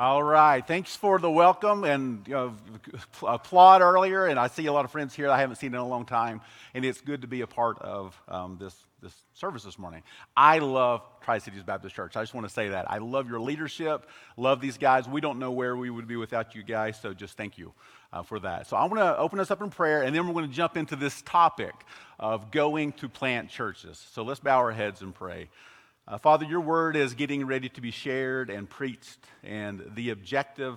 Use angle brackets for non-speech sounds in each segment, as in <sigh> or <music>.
All right. Thanks for the welcome and you know, applaud earlier. And I see a lot of friends here I haven't seen in a long time. And it's good to be a part of um, this, this service this morning. I love Tri Cities Baptist Church. I just want to say that. I love your leadership, love these guys. We don't know where we would be without you guys. So just thank you uh, for that. So I want to open us up in prayer. And then we're going to jump into this topic of going to plant churches. So let's bow our heads and pray. Uh, Father, your word is getting ready to be shared and preached, and the objective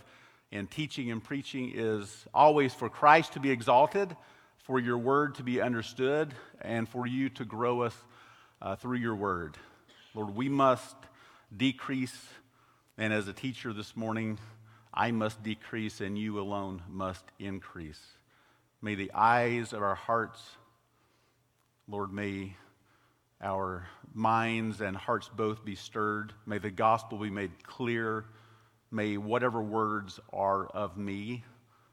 in teaching and preaching is always for Christ to be exalted, for your word to be understood, and for you to grow us uh, through your word. Lord, we must decrease, and as a teacher this morning, I must decrease, and you alone must increase. May the eyes of our hearts, Lord, may our minds and hearts both be stirred. May the gospel be made clear. May whatever words are of me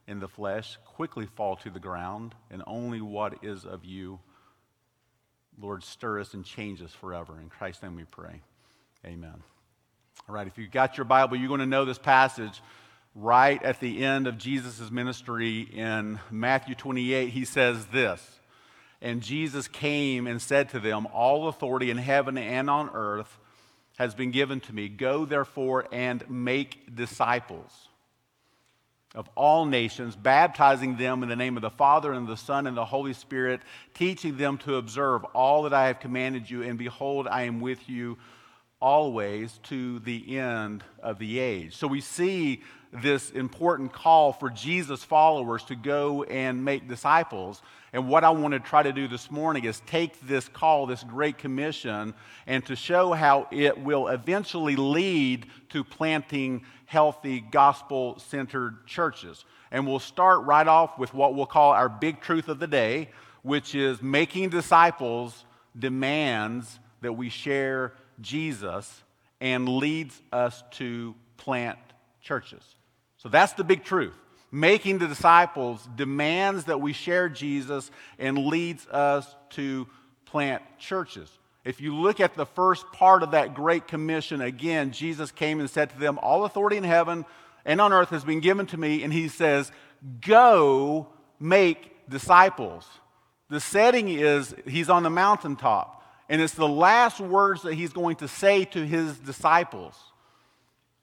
in the flesh quickly fall to the ground, and only what is of you, Lord, stir us and change us forever. In Christ's name we pray. Amen. All right, if you've got your Bible, you're going to know this passage right at the end of Jesus' ministry in Matthew 28. He says this. And Jesus came and said to them, All authority in heaven and on earth has been given to me. Go therefore and make disciples of all nations, baptizing them in the name of the Father and the Son and the Holy Spirit, teaching them to observe all that I have commanded you. And behold, I am with you always to the end of the age. So we see this important call for Jesus followers to go and make disciples. And what I want to try to do this morning is take this call, this great commission, and to show how it will eventually lead to planting healthy, gospel centered churches. And we'll start right off with what we'll call our big truth of the day, which is making disciples demands that we share Jesus and leads us to plant churches. So that's the big truth. Making the disciples demands that we share Jesus and leads us to plant churches. If you look at the first part of that great commission, again, Jesus came and said to them, All authority in heaven and on earth has been given to me. And he says, Go make disciples. The setting is he's on the mountaintop. And it's the last words that he's going to say to his disciples.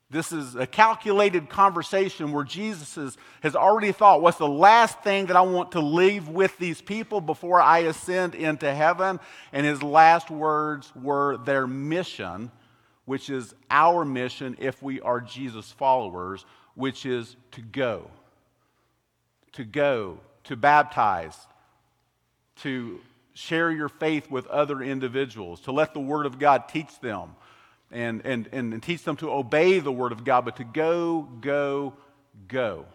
This is a calculated conversation where Jesus has, has already thought, what's the last thing that I want to leave with these people before I ascend into heaven? And his last words were their mission, which is our mission if we are Jesus followers, which is to go. To go, to baptize, to share your faith with other individuals, to let the Word of God teach them and, and, and, teach them to obey the Word of God, but to go, go, go.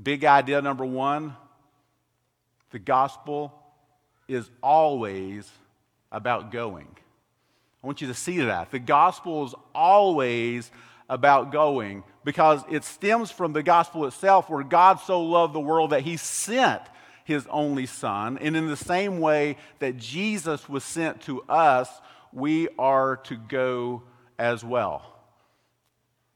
Big idea number one the gospel is always about going. I want you to see that. The gospel is always about going because it stems from the gospel itself, where God so loved the world that he sent his only son. And in the same way that Jesus was sent to us, we are to go as well.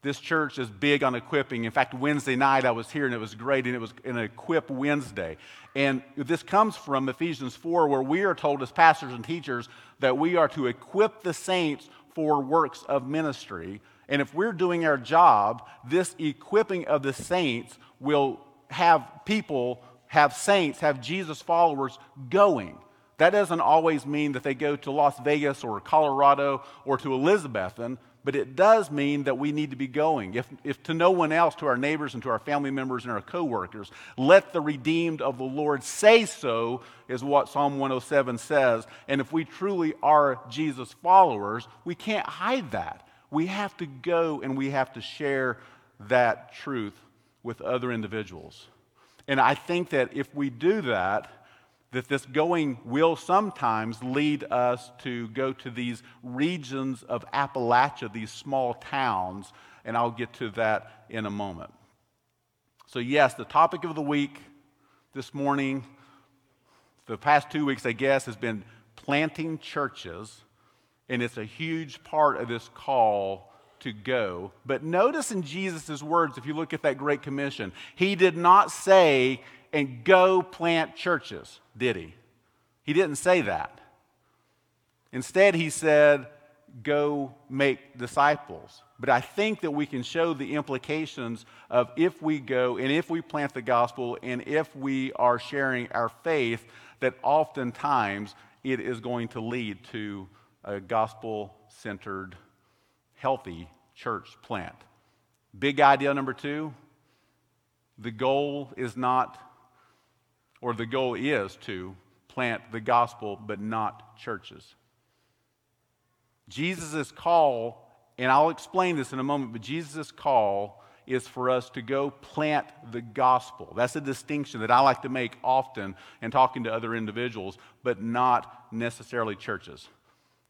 This church is big on equipping. In fact, Wednesday night I was here and it was great, and it was an Equip Wednesday. And this comes from Ephesians 4, where we are told as pastors and teachers that we are to equip the saints for works of ministry. And if we're doing our job, this equipping of the saints will have people have saints, have Jesus followers going. That doesn't always mean that they go to Las Vegas or Colorado or to Elizabethton, but it does mean that we need to be going. If, if to no one else, to our neighbors and to our family members and our coworkers, let the redeemed of the Lord say so, is what Psalm 107 says. And if we truly are Jesus followers, we can't hide that. We have to go and we have to share that truth with other individuals. And I think that if we do that, that this going will sometimes lead us to go to these regions of Appalachia, these small towns, and I'll get to that in a moment. So, yes, the topic of the week this morning, the past two weeks, I guess, has been planting churches, and it's a huge part of this call to go. But notice in Jesus' words, if you look at that Great Commission, he did not say, and go plant churches, did he? He didn't say that. Instead, he said, go make disciples. But I think that we can show the implications of if we go and if we plant the gospel and if we are sharing our faith, that oftentimes it is going to lead to a gospel centered, healthy church plant. Big idea number two the goal is not, or the goal is to plant the gospel, but not churches. Jesus' call, and I'll explain this in a moment, but Jesus' call is for us to go plant the gospel. That's a distinction that I like to make often in talking to other individuals, but not necessarily churches.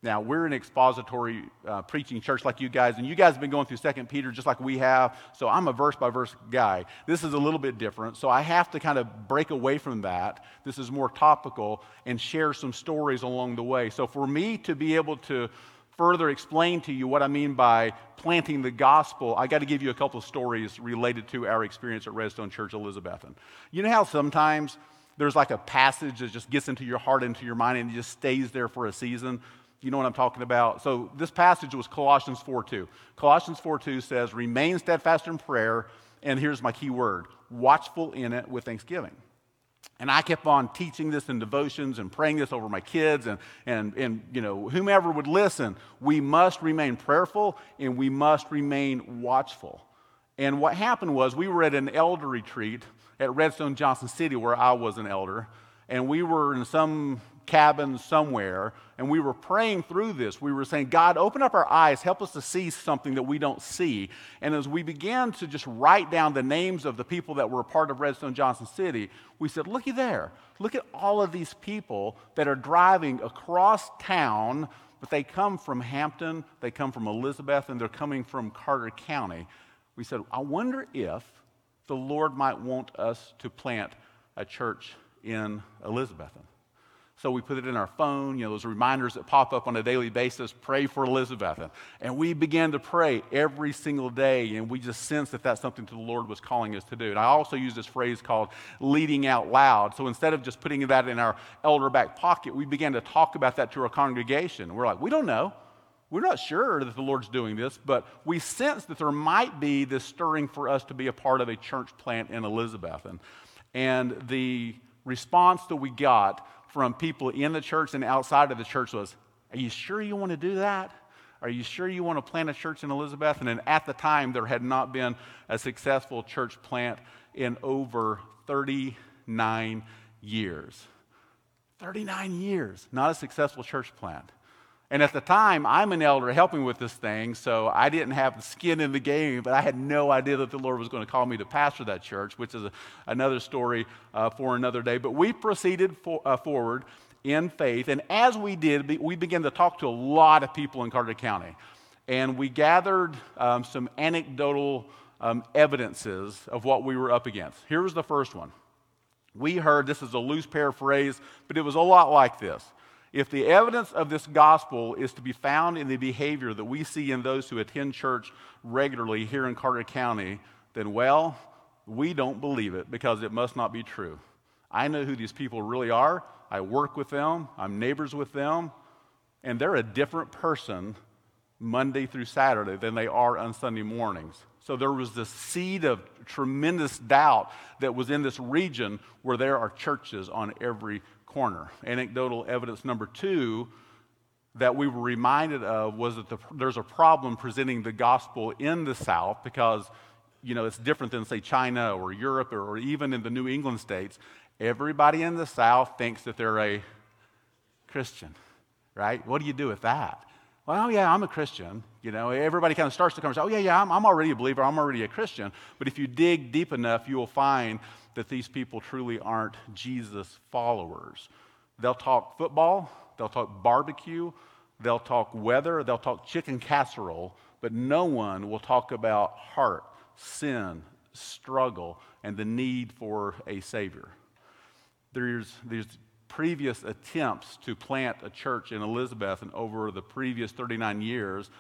Now, we're an expository uh, preaching church like you guys, and you guys have been going through Second Peter just like we have, so I'm a verse by verse guy. This is a little bit different, so I have to kind of break away from that. This is more topical and share some stories along the way. So, for me to be able to further explain to you what I mean by planting the gospel, I got to give you a couple of stories related to our experience at Redstone Church Elizabethton. You know how sometimes there's like a passage that just gets into your heart, into your mind, and it just stays there for a season? You know what I'm talking about? So this passage was Colossians 4:2. Colossians 4:2 says, "Remain steadfast in prayer," and here's my key word: watchful in it with thanksgiving. And I kept on teaching this in devotions and praying this over my kids and, and, and you know, whomever would listen. We must remain prayerful and we must remain watchful. And what happened was we were at an elder retreat at Redstone Johnson City where I was an elder. And we were in some cabin somewhere, and we were praying through this. We were saying, God, open up our eyes, help us to see something that we don't see. And as we began to just write down the names of the people that were a part of Redstone Johnson City, we said, Looky there. Look at all of these people that are driving across town, but they come from Hampton, they come from Elizabeth, and they're coming from Carter County. We said, I wonder if the Lord might want us to plant a church in Elizabethton. So we put it in our phone, you know, those reminders that pop up on a daily basis pray for Elizabeth. And we began to pray every single day, and we just sensed that that's something the Lord was calling us to do. And I also use this phrase called leading out loud. So instead of just putting that in our elder back pocket, we began to talk about that to our congregation. We're like, we don't know. We're not sure that the Lord's doing this, but we sense that there might be this stirring for us to be a part of a church plant in Elizabeth. And, and the response that we got from people in the church and outside of the church was, Are you sure you want to do that? Are you sure you want to plant a church in Elizabeth? And at the time, there had not been a successful church plant in over 39 years. 39 years, not a successful church plant. And at the time, I'm an elder helping with this thing, so I didn't have the skin in the game, but I had no idea that the Lord was going to call me to pastor that church, which is a, another story uh, for another day. But we proceeded for, uh, forward in faith, and as we did, we began to talk to a lot of people in Carter County. And we gathered um, some anecdotal um, evidences of what we were up against. Here was the first one. We heard, this is a loose paraphrase, but it was a lot like this. If the evidence of this gospel is to be found in the behavior that we see in those who attend church regularly here in Carter County, then, well, we don't believe it because it must not be true. I know who these people really are. I work with them, I'm neighbors with them, and they're a different person Monday through Saturday than they are on Sunday mornings. So there was this seed of tremendous doubt that was in this region where there are churches on every corner. Anecdotal evidence number two that we were reminded of was that the, there's a problem presenting the gospel in the South because, you know, it's different than, say, China or Europe or, or even in the New England states. Everybody in the South thinks that they're a Christian, right? What do you do with that? Well, yeah, I'm a Christian. You know, everybody kind of starts the conversation. Oh, yeah, yeah, I'm, I'm already a believer. I'm already a Christian. But if you dig deep enough, you will find that these people truly aren't Jesus followers. They'll talk football, they'll talk barbecue, they'll talk weather, they'll talk chicken casserole, but no one will talk about heart, sin, struggle, and the need for a Savior. There's, there's previous attempts to plant a church in Elizabeth, and over the previous 39 years,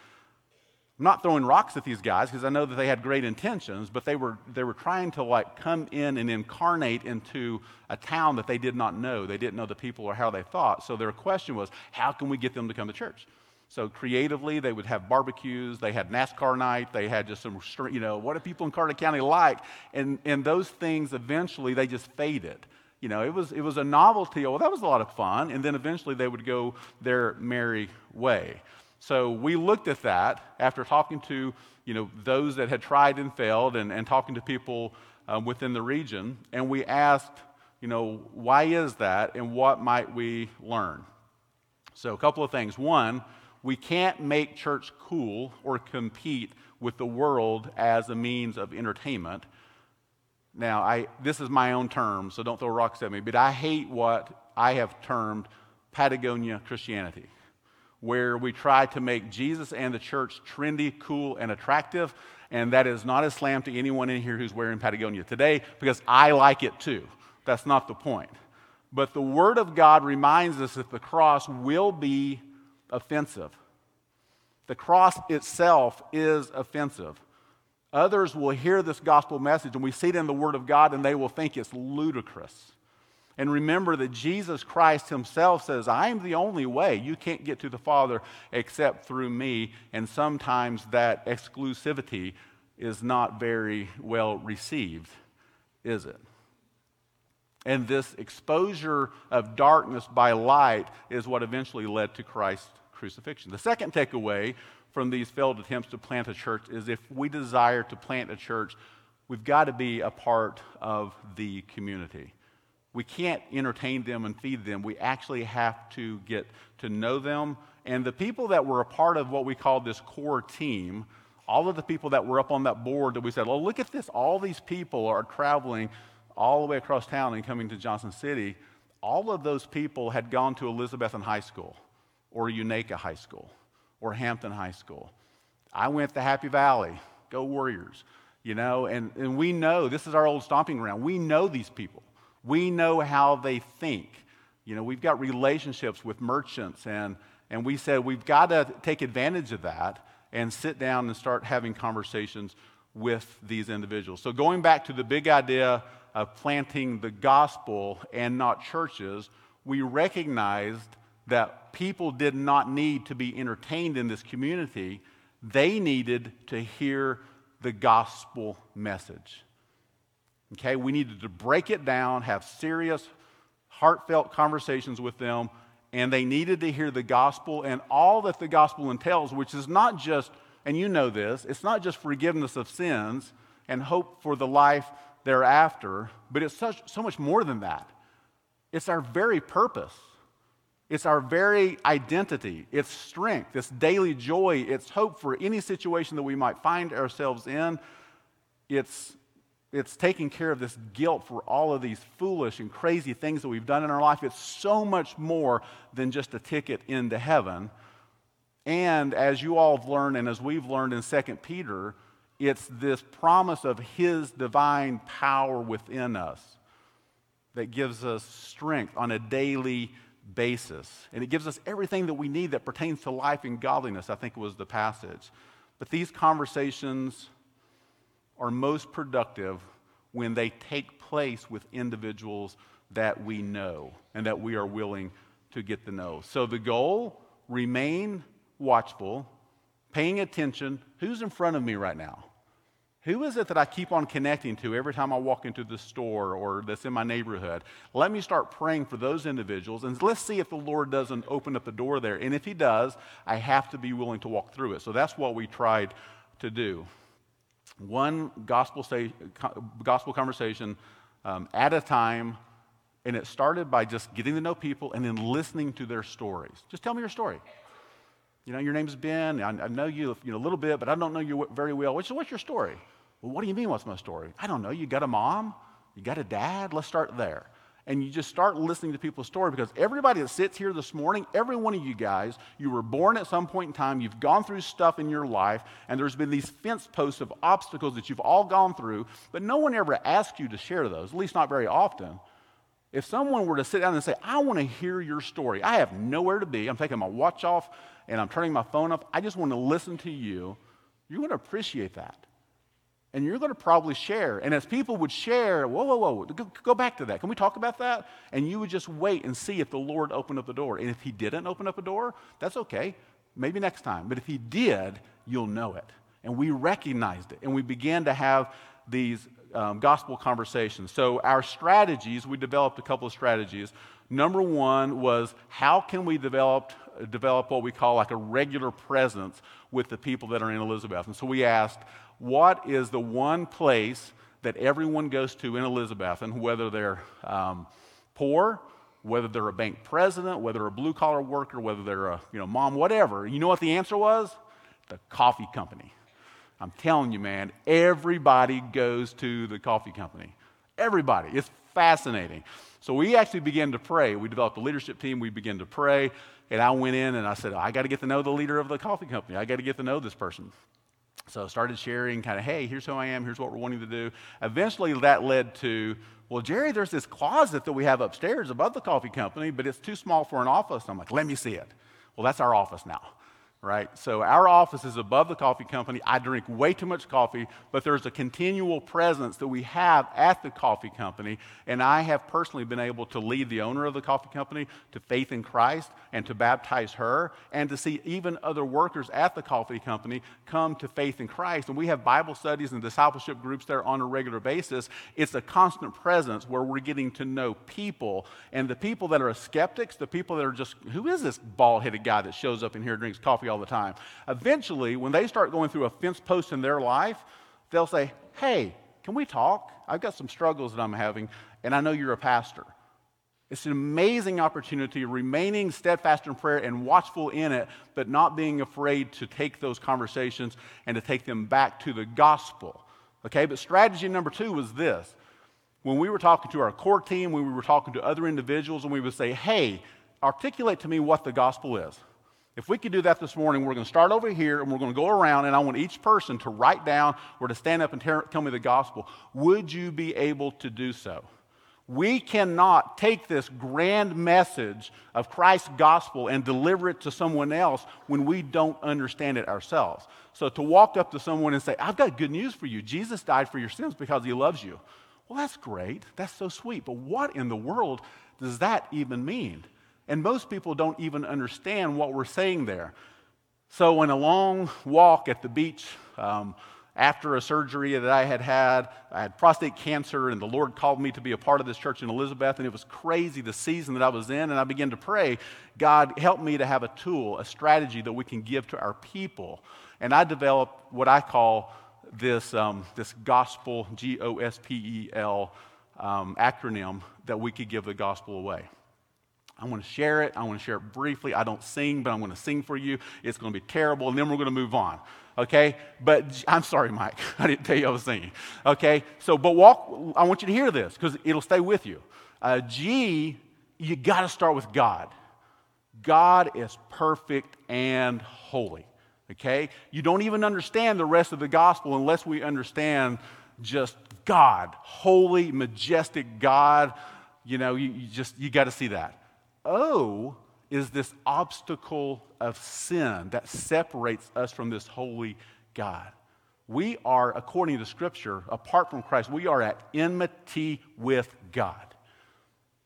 I'm not throwing rocks at these guys because I know that they had great intentions, but they were, they were trying to like come in and incarnate into a town that they did not know. They didn't know the people or how they thought. So their question was, how can we get them to come to church? So creatively, they would have barbecues. They had NASCAR night. They had just some, you know, what do people in Carter County like? And, and those things eventually, they just faded. You know, it was, it was a novelty. Oh, that was a lot of fun. And then eventually they would go their merry way. So we looked at that after talking to you know, those that had tried and failed and, and talking to people um, within the region, and we asked, you know, why is that and what might we learn? So, a couple of things. One, we can't make church cool or compete with the world as a means of entertainment. Now, I, this is my own term, so don't throw rocks at me, but I hate what I have termed Patagonia Christianity where we try to make Jesus and the church trendy, cool, and attractive. And that is not a slam to anyone in here who's wearing Patagonia today because I like it too. That's not the point. But the Word of God reminds us that the cross will be offensive. The cross itself is offensive. Others will hear this gospel message, and we see it in the Word of God, and they will think it's ludicrous. And remember that Jesus Christ himself says, I am the only way. You can't get to the Father except through me. And sometimes that exclusivity is not very well received, is it? And this exposure of darkness by light is what eventually led to Christ's crucifixion. The second takeaway from these failed attempts to plant a church is if we desire to plant a church, we've got to be a part of the community we can't entertain them and feed them. We actually have to get to know them. And the people that were a part of what we call this core team, all of the people that were up on that board that we said, oh, look at this. All these people are traveling all the way across town and coming to Johnson City. All of those people had gone to Elizabethton High School or Unaka High School or Hampton High School. I went to Happy Valley. Go Warriors. You know, and, and we know this is our old stomping ground. We know these people. We know how they think. You know, we've got relationships with merchants, and, and we said we've got to take advantage of that and sit down and start having conversations with these individuals. So, going back to the big idea of planting the gospel and not churches, we recognized that people did not need to be entertained in this community, they needed to hear the gospel message. Okay, we needed to break it down, have serious, heartfelt conversations with them, and they needed to hear the gospel and all that the gospel entails, which is not just, and you know this, it's not just forgiveness of sins and hope for the life thereafter, but it's such, so much more than that. It's our very purpose. It's our very identity. It's strength. It's daily joy. It's hope for any situation that we might find ourselves in. It's it's taking care of this guilt for all of these foolish and crazy things that we've done in our life. It's so much more than just a ticket into heaven. And as you all have learned, and as we've learned in 2 Peter, it's this promise of His divine power within us that gives us strength on a daily basis. And it gives us everything that we need that pertains to life and godliness, I think was the passage. But these conversations, are most productive when they take place with individuals that we know and that we are willing to get to know. So the goal remain watchful, paying attention. Who's in front of me right now? Who is it that I keep on connecting to every time I walk into the store or that's in my neighborhood? Let me start praying for those individuals and let's see if the Lord doesn't open up the door there. And if He does, I have to be willing to walk through it. So that's what we tried to do one gospel, say, gospel conversation um, at a time. And it started by just getting to know people and then listening to their stories. Just tell me your story. You know, your name's Ben. I, I know you, you know, a little bit, but I don't know you very well. What's, what's your story? Well, what do you mean, what's my story? I don't know. You got a mom? You got a dad? Let's start there and you just start listening to people's story because everybody that sits here this morning, every one of you guys, you were born at some point in time, you've gone through stuff in your life, and there's been these fence posts of obstacles that you've all gone through, but no one ever asked you to share those, at least not very often. If someone were to sit down and say, I want to hear your story, I have nowhere to be, I'm taking my watch off and I'm turning my phone off, I just want to listen to you, you're going to appreciate that. And you're going to probably share. And as people would share, whoa, whoa, whoa, go, back to that. Can we talk about that? And you would just wait and see if the Lord opened up the door. And if He didn't open up a door, that's okay. Maybe next time. But if He did, you'll know it. And we recognized it. And we began to have these um, gospel conversations. So, our strategies, we developed a couple of strategies. Number one was how can we develop, develop what we call like a regular presence with the people that are in Elizabeth? And so we asked, what is the one place that everyone goes to in Elizabeth, and whether they're um, poor, whether they're a bank president, whether a blue collar worker, whether they're a you know, mom, whatever. You know what the answer was? The coffee company. I'm telling you, man, everybody goes to the coffee company. Everybody. It's fascinating. So we actually began to pray. We developed a leadership team. We began to pray. And I went in and I said, I got to get to know the leader of the coffee company. I got to get to know this person. So started sharing kind of, hey, here's who I am, here's what we're wanting to do. Eventually that led to, well, Jerry, there's this closet that we have upstairs above the coffee company, but it's too small for an office. I'm like, let me see it. Well, that's our office now right? So our office is above the coffee company. I drink way too much coffee, but there's a continual presence that we have at the coffee company. And I have personally been able to lead the owner of the coffee company to faith in Christ and to baptize her and to see even other workers at the coffee company come to faith in Christ. And we have Bible studies and discipleship groups there on a regular basis. It's a constant presence where we're getting to know people. And the people that are skeptics, the people that are just, who is this bald headed guy that shows up in here and drinks coffee all the time. Eventually, when they start going through a fence post in their life, they'll say, Hey, can we talk? I've got some struggles that I'm having, and I know you're a pastor. It's an amazing opportunity, remaining steadfast in prayer and watchful in it, but not being afraid to take those conversations and to take them back to the gospel. Okay, but strategy number two was this. When we were talking to our core team, when we were talking to other individuals, and we would say, hey, articulate to me what the gospel is. If we could do that this morning, we're going to start over here and we're going to go around, and I want each person to write down or to stand up and tell me the gospel. Would you be able to do so? We cannot take this grand message of Christ's gospel and deliver it to someone else when we don't understand it ourselves. So to walk up to someone and say, I've got good news for you. Jesus died for your sins because he loves you. Well, that's great. That's so sweet. But what in the world does that even mean? And most people don't even understand what we're saying there. So, in a long walk at the beach, um, after a surgery that I had had, I had prostate cancer, and the Lord called me to be a part of this church in Elizabeth, and it was crazy the season that I was in. And I began to pray, God, help me to have a tool, a strategy that we can give to our people. And I developed what I call this, um, this gospel, G O S P E L um, acronym that we could give the gospel away. I want to share it. I want to share it briefly. I don't sing, but I'm going to sing for you. It's going to be terrible, and then we're going to move on. Okay? But I'm sorry, Mike. <laughs> I didn't tell you I was singing. Okay? So, but walk, I want you to hear this because it'll stay with you. Uh, G, you got to start with God. God is perfect and holy. Okay? You don't even understand the rest of the gospel unless we understand just God, holy, majestic God. You know, you, you just, you got to see that. O is this obstacle of sin that separates us from this holy God. We are, according to Scripture, apart from Christ, we are at enmity with God.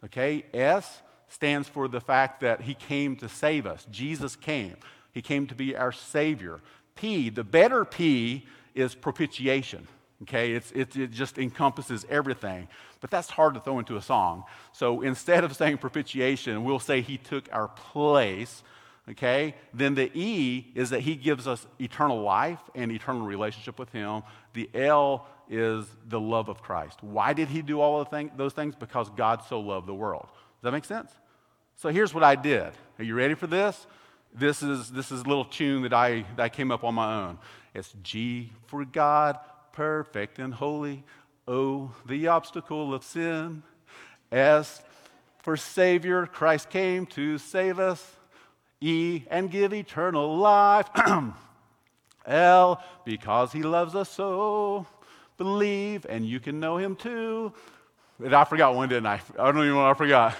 Okay? S stands for the fact that He came to save us. Jesus came, He came to be our Savior. P, the better P, is propitiation. Okay, it's, it, it just encompasses everything. But that's hard to throw into a song. So instead of saying propitiation, we'll say he took our place. Okay, then the E is that he gives us eternal life and eternal relationship with him. The L is the love of Christ. Why did he do all of those things? Because God so loved the world. Does that make sense? So here's what I did. Are you ready for this? This is this is a little tune that I that I came up on my own. It's G for God, perfect and holy. Oh, the obstacle of sin. S for Savior, Christ came to save us. E and give eternal life. <clears throat> L because he loves us so. Believe and you can know him too. And I forgot one, didn't I? I don't even know I forgot.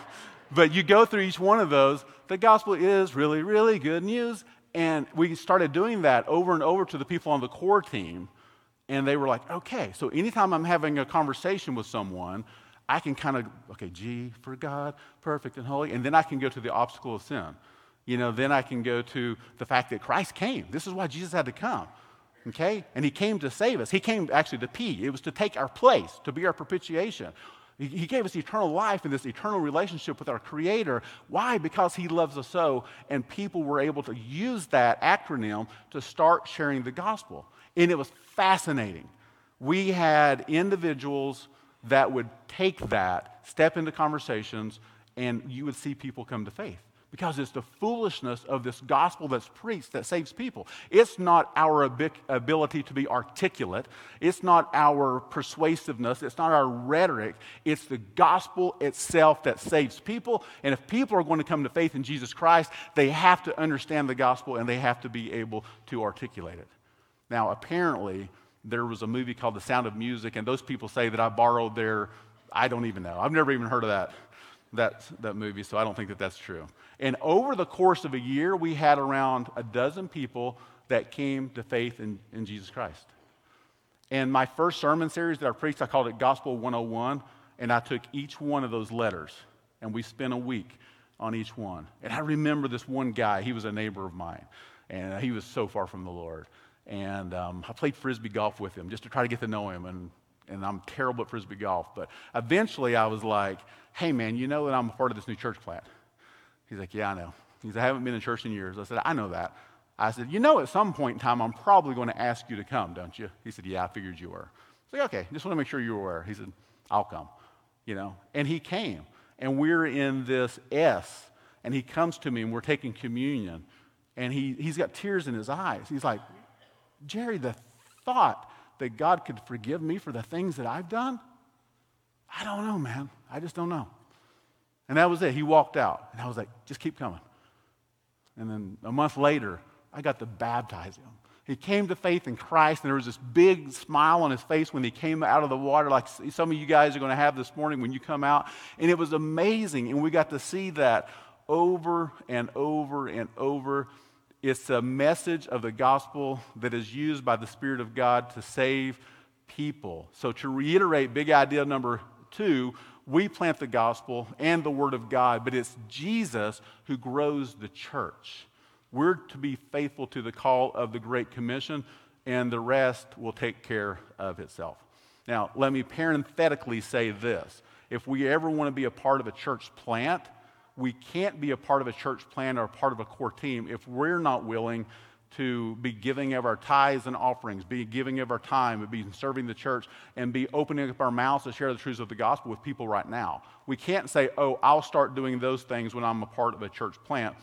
But you go through each one of those. The gospel is really, really good news. And we started doing that over and over to the people on the core team. And they were like, okay, so anytime I'm having a conversation with someone, I can kind of, okay, G for God, perfect and holy. And then I can go to the obstacle of sin. You know, then I can go to the fact that Christ came. This is why Jesus had to come. Okay? And he came to save us. He came actually to P. It was to take our place, to be our propitiation. He gave us eternal life and this eternal relationship with our Creator. Why? Because He loves us so, and people were able to use that acronym to start sharing the gospel. And it was fascinating. We had individuals that would take that, step into conversations, and you would see people come to faith because it's the foolishness of this gospel that's preached that saves people. It's not our ability to be articulate, it's not our persuasiveness, it's not our rhetoric. It's the gospel itself that saves people. And if people are going to come to faith in Jesus Christ, they have to understand the gospel and they have to be able to articulate it. Now, apparently, there was a movie called The Sound of Music, and those people say that I borrowed their, I don't even know. I've never even heard of that, that, that movie, so I don't think that that's true. And over the course of a year, we had around a dozen people that came to faith in, in Jesus Christ. And my first sermon series that I preached, I called it Gospel 101, and I took each one of those letters, and we spent a week on each one. And I remember this one guy, he was a neighbor of mine, and he was so far from the Lord. And um, I played frisbee golf with him just to try to get to know him. And, and I'm terrible at frisbee golf. But eventually I was like, hey, man, you know that I'm a part of this new church plant. He's like, yeah, I know. He said, I haven't been in church in years. I said, I know that. I said, you know, at some point in time, I'm probably going to ask you to come, don't you? He said, yeah, I figured you were. I said, okay, just want to make sure you were aware. He said, I'll come, you know. And he came. And we're in this S. And he comes to me and we're taking communion. And he, he's got tears in his eyes. He's like, Jerry, the thought that God could forgive me for the things that I've done, I don't know, man. I just don't know. And that was it. He walked out. And I was like, just keep coming. And then a month later, I got to baptize him. He came to faith in Christ, and there was this big smile on his face when he came out of the water, like some of you guys are going to have this morning when you come out. And it was amazing. And we got to see that over and over and over it's a message of the gospel that is used by the Spirit of God to save people. So, to reiterate big idea number two, we plant the gospel and the word of God, but it's Jesus who grows the church. We're to be faithful to the call of the Great Commission, and the rest will take care of itself. Now, let me parenthetically say this. If we ever want to be a part of a church plant, we can't be a part of a church plan or a part of a core team if we're not willing to be giving of our tithes and offerings, be giving of our time, be serving the church, and be opening up our mouths to share the truths of the gospel with people right now. We can't say, oh, I'll start doing those things when I'm a part of a church plant.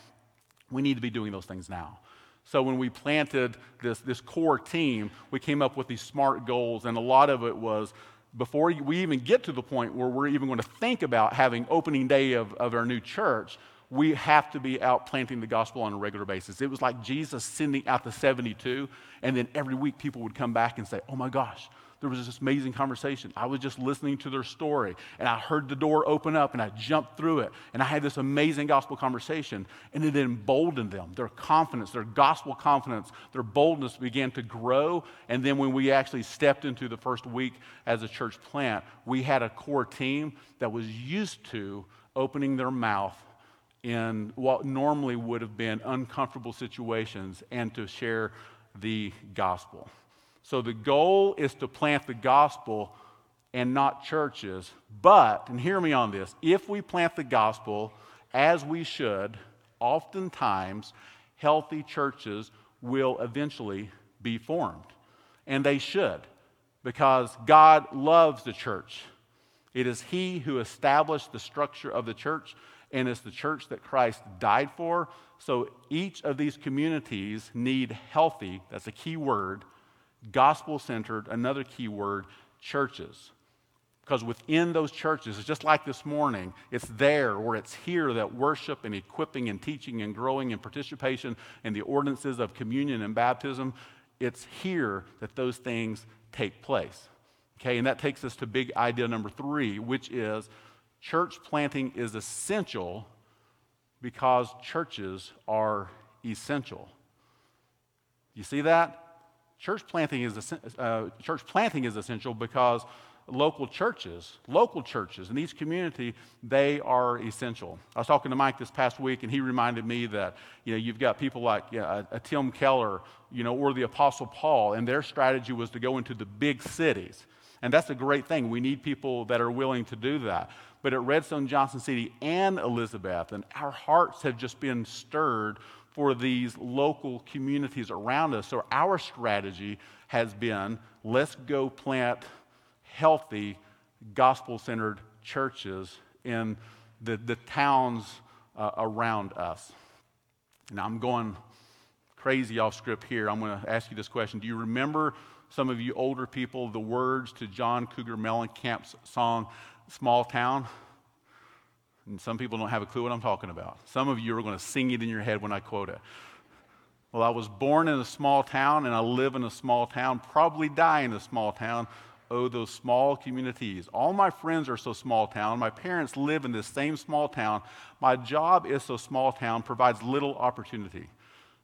We need to be doing those things now. So when we planted this, this core team, we came up with these SMART goals, and a lot of it was before we even get to the point where we're even going to think about having opening day of, of our new church, we have to be out planting the gospel on a regular basis. It was like Jesus sending out the 72, and then every week people would come back and say, Oh my gosh, there was this amazing conversation. I was just listening to their story, and I heard the door open up, and I jumped through it, and I had this amazing gospel conversation, and it emboldened them. Their confidence, their gospel confidence, their boldness began to grow. And then when we actually stepped into the first week as a church plant, we had a core team that was used to opening their mouth in what normally would have been uncomfortable situations and to share the gospel. So the goal is to plant the gospel and not churches. But, and hear me on this, if we plant the gospel as we should, oftentimes healthy churches will eventually be formed. And they should, because God loves the church. It is He who established the structure of the church, and it's the church that Christ died for. So each of these communities need healthy, that's a key word, gospel centered, another key word, churches. Because within those churches, it's just like this morning, it's there or it's here that worship and equipping and teaching and growing and participation in the ordinances of communion and baptism, it's here that those things take place. Okay, and that takes us to big idea number three, which is church planting is essential because churches are essential. You see that? Church planting is, uh, church planting is essential because local churches, local churches in each community, they are essential. I was talking to Mike this past week, and he reminded me that you know you've got people like you know, a, a Tim Keller, you know, or the Apostle Paul, and their strategy was to go into the big cities, and that's a great thing. We need people that are willing to do that. But at Redstone Johnson City and Elizabeth, and our hearts have just been stirred for these local communities around us. So our strategy has been let's go plant healthy, gospel centered churches in the, the towns uh, around us. Now, I'm going crazy off script here. I'm going to ask you this question Do you remember, some of you older people, the words to John Cougar Mellencamp's song, Small Town? And some people don't have a clue what I'm talking about. Some of you are going to sing it in your head when I quote it. Well, I was born in a small town and I live in a small town, probably die in a small town, oh, those small communities. All my friends are so small town. My parents live in this same small town. My job is so small town, provides little opportunity.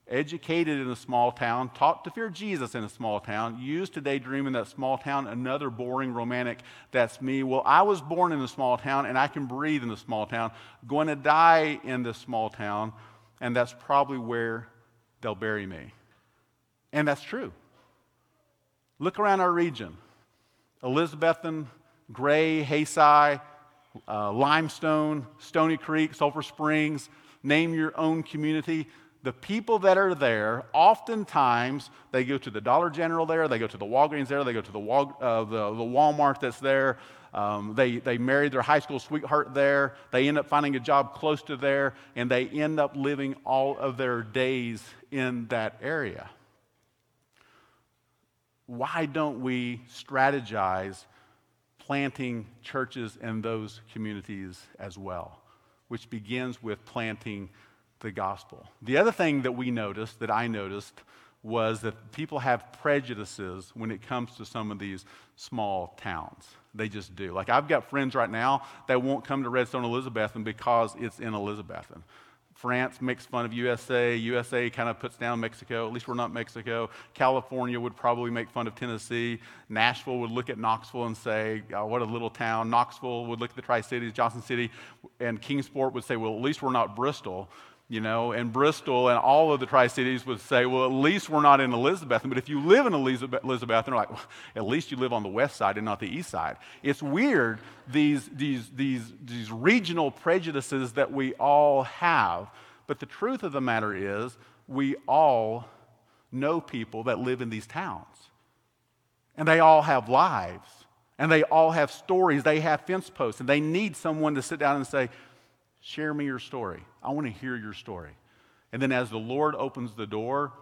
Educated in a small town, taught to fear Jesus in a small town, used to daydream in that small town, another boring romantic, that's me. Well, I was born in a small town and I can breathe in a small town, going to die in this small town, and that's probably where they'll bury me. And that's true. Look around our region. Elizabethton, Gray, Haysai, uh, Limestone, Stoney Creek, Sulphur Springs, name your own community. The people that are there, oftentimes, they go to the Dollar General there, they go to the Walgreens there, they go to the, Wal- uh, the, the Walmart that's there. Um, they, they married their high school sweetheart there. They end up finding a job close to there, and they end up living all of their days in that area why don't we strategize planting churches in those communities as well, which begins with planting the gospel? The other thing that we noticed, that I noticed, was that people have prejudices when it comes to some of these small towns. They just do. Like, I've got friends right now that won't come to Redstone Elizabethton because it's in Elizabethton. France makes fun of USA. USA kind of puts down Mexico. At least we're not Mexico. California would probably make fun of Tennessee. Nashville would look at Knoxville and say, oh, what a little town. Knoxville would look at the Tri Cities, Johnson City, and Kingsport would say, well, at least we're not Bristol you know, and Bristol and all of the Tri Cities would say, well, at least we're not in Elizabeth. But if you live in Elizabeth, Elizabeth they're like, well, at least you live on the west side and not the east side. It's weird, these, these, these, these regional prejudices that we all have. But the truth of the matter is, we all know people that live in these towns. And they all have lives. And they all have stories. They have fence posts. And they need someone to sit down and say, Share me your story. I want to hear your story. And then as the Lord opens the door,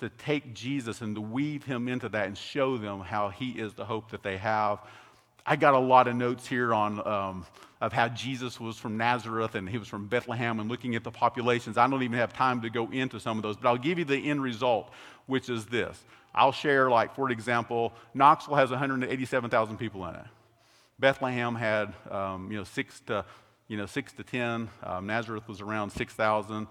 to take Jesus and to weave him into that and show them how he is the hope that they have. I got a lot of notes here on um, of how Jesus was from Nazareth and he was from Bethlehem and looking at the populations. I don't even have time to go into some of those, but I'll give you the end result, which is this. I'll share, like, for example, Knoxville has 187,000 people in it. Bethlehem had, um, you know, six to you know, six to 10. Um, Nazareth was around 6,000.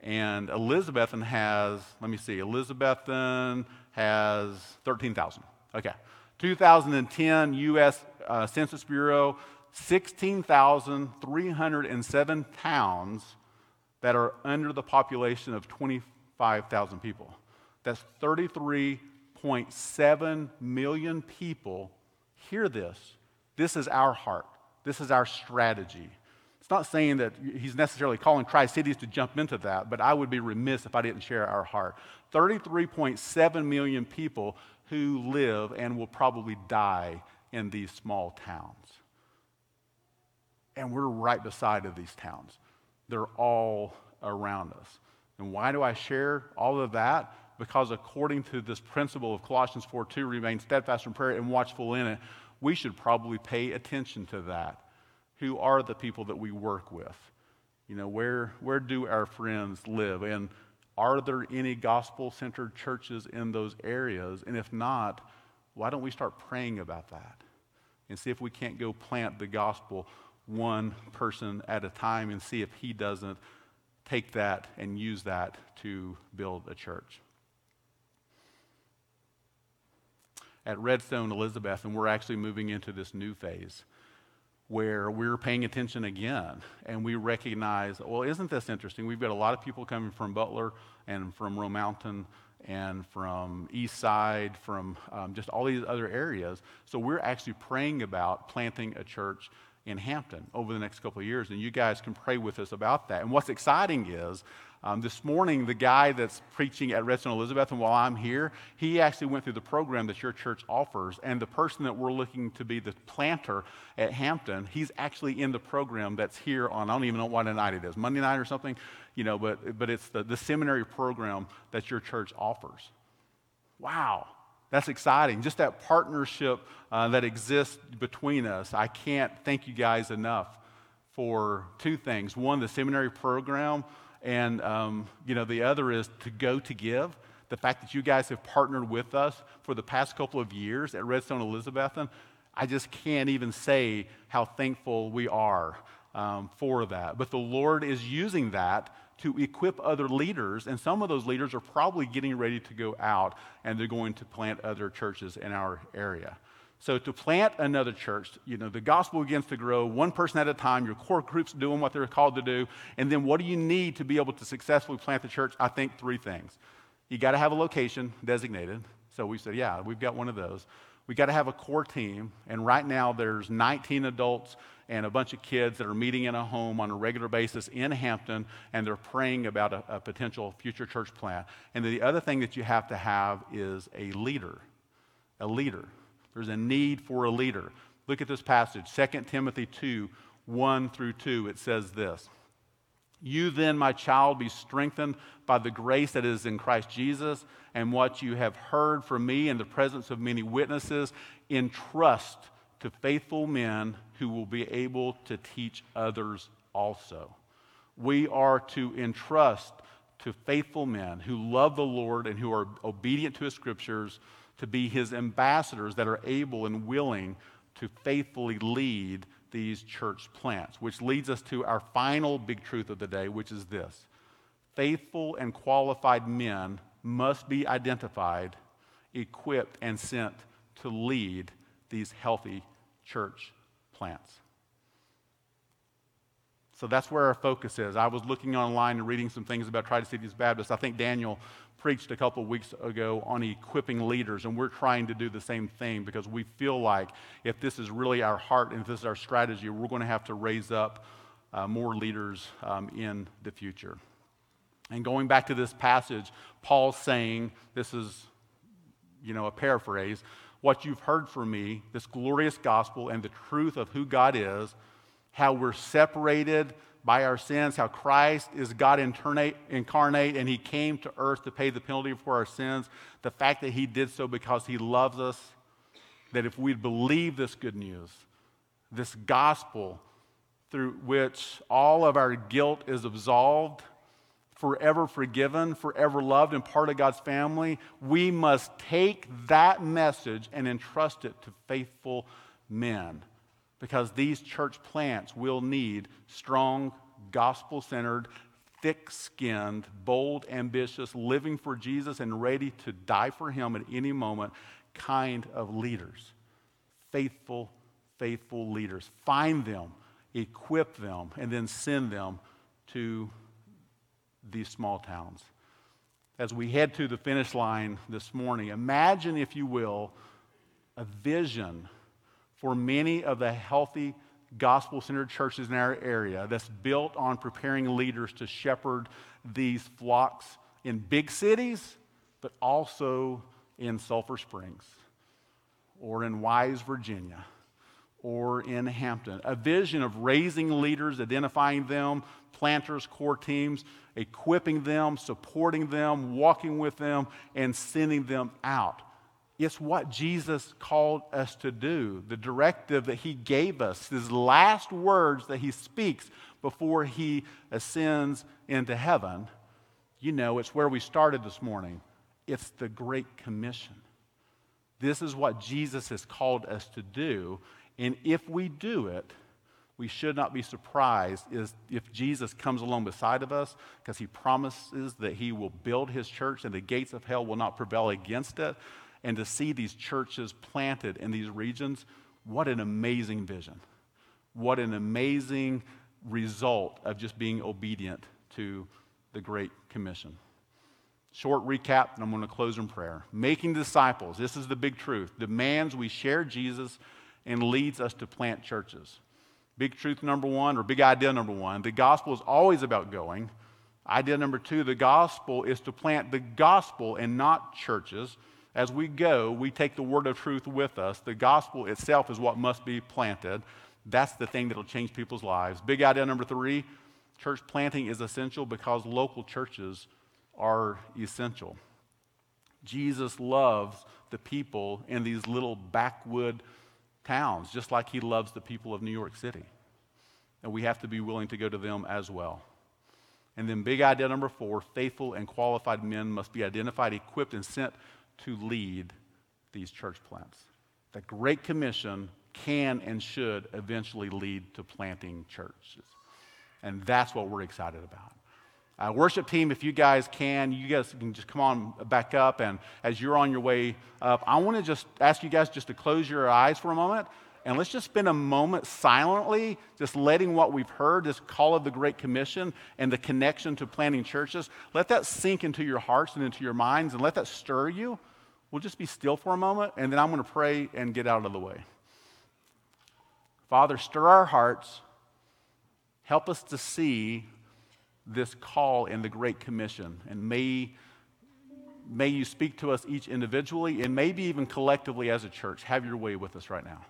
And Elizabethton has, let me see, Elizabethton has 13,000. Okay. 2010 U.S. Uh, Census Bureau, 16,307 towns that are under the population of 25,000 people. That's 33.7 million people. Hear this. This is our heart. This is our strategy. It's not saying that he's necessarily calling Tri Cities to jump into that, but I would be remiss if I didn't share our heart. 33.7 million people who live and will probably die in these small towns. And we're right beside of these towns. They're all around us. And why do I share all of that? Because according to this principle of Colossians 4 2, remain steadfast in prayer and watchful in it, we should probably pay attention to that who are the people that we work with? You know, where, where do our friends live? And are there any gospel centered churches in those areas? And if not, why don't we start praying about that and see if we can't go plant the gospel one person at a time and see if he doesn't take that and use that to build a church? at Redstone Elizabeth, and we're actually moving into this new phase where we're paying attention again and we recognize, well, isn't this interesting? We've got a lot of people coming from Butler and from Roan Mountain and from East Side, from um, just all these other areas. So we're actually praying about planting a church in Hampton over the next couple of years, and you guys can pray with us about that. And what's exciting is um, this morning, the guy that's preaching at Redstone Elizabethton while I'm here, he actually went through the program that your church offers. And the person that we're looking to be the planter at Hampton, he's actually in the program that's here on, I don't even know what night it is, Monday night or something, you know, but, but it's the, the seminary program that your church offers. Wow. That's exciting. Just that partnership uh, that exists between us. I can't thank you guys enough for two things. One, the seminary program and, um, you know, the other is to go to give. The fact that you guys have partnered with us for the past couple of years at Redstone Elizabethton, I just can't even say how thankful we are um, for that. But the Lord is using that to equip other leaders, and some of those leaders are probably getting ready to go out and they're going to plant other churches in our area. So to plant another church, you know, the gospel begins to grow one person at a time. Your core group's doing what they're called to do. And then what do you need to be able to successfully plant the church? I think three things. You got to have a location designated. So we said, yeah, we've got one of those. We got to have a core team. And right now there's 19 adults and a bunch of kids that are meeting in a home on a regular basis in Hampton, and they're praying about a, a potential future church plant. And the other thing that you have to have is a leader. A leader. There's a need for a leader. Look at this passage, 2 Timothy 2 1 through 2. It says this You then, my child, be strengthened by the grace that is in Christ Jesus, and what you have heard from me in the presence of many witnesses, entrust to faithful men who will be able to teach others also. We are to entrust to faithful men who love the Lord and who are obedient to his scriptures to be his ambassadors that are able and willing to faithfully lead these church plants, which leads us to our final big truth of the day, which is this faithful and qualified men must be identified, equipped, and sent to lead these healthy church plants. So that's where our focus is. I was looking online and reading some things about Tri Cities Baptist. I think Daniel preached a couple of weeks ago on equipping leaders, and we're trying to do the same thing because we feel like if this is really our heart and if this is our strategy, we're going to have to raise up uh, more leaders um, in the future. And going back to this passage, Paul's saying, this is, you know, a paraphrase, what you've heard from me, this glorious gospel and the truth of who God is, how we're separated by our sins, how Christ is God incarnate, incarnate and he came to earth to pay the penalty for our sins, the fact that he did so because he loves us, that if we believe this good news, this gospel through which all of our guilt is absolved, forever forgiven, forever loved, and part of God's family, we must take that message and entrust it to faithful men because these church plants will need strong, gospel centered, thick skinned, bold, ambitious, living for Jesus and ready to die for Him at any moment kind of leaders. Faithful, faithful leaders. Find them, equip them, and then send them to these small towns. As we head to the finish line this morning, imagine, if you will, a vision for many of the healthy gospel centered churches in our area that's built on preparing leaders to shepherd these flocks in big cities, but also in Sulphur Springs or in Wise, Virginia or in Hampton. A vision of raising leaders, identifying them, planters, core teams, equipping them, supporting them, walking with them, and sending them out it's what Jesus called us to do, the directive that he gave us, his last words that he speaks before he ascends into heaven. You know, it's where we started this morning. It's the Great Commission. This is what Jesus has called us to do. And if we do it, we should not be surprised is if Jesus comes along beside of us because he promises that he will build his church and the gates of hell will not prevail against it and to see these churches planted in these regions, what an amazing vision. What an amazing result of just being obedient to the Great Commission. Short recap, and I'm going to close in prayer. Making disciples, this is the big truth, demands we share Jesus and leads us to plant churches. Big truth number one, or big idea number one, the gospel is always about going. Idea number two, the gospel is to plant the gospel and not churches. As we go, we take the word of truth with us. The gospel itself is what must be planted. That's the thing that'll change people's lives. Big idea number three church planting is essential because local churches are essential. Jesus loves the people in these little backwood towns, just like he loves the people of New York City. And we have to be willing to go to them as well. And then, big idea number four faithful and qualified men must be identified, equipped, and sent to lead these church plants. The Great Commission can and should eventually lead to planting churches. And that's what we're excited about. Uh, worship team, if you guys can, you guys can just come on back up. And as you're on your way up, I want to just ask you guys just to close your eyes for a moment and let's just spend a moment silently, just letting what we've heard, this call of the Great Commission and the connection to planting churches, let that sink into your hearts and into your minds and let that stir you. We'll just be still for a moment, and then I'm going to pray and get out of the way. Father, stir our hearts. Help us to see this call in the Great Commission. And may, may you speak to us each individually and maybe even collectively as a church. Have your way with us right now.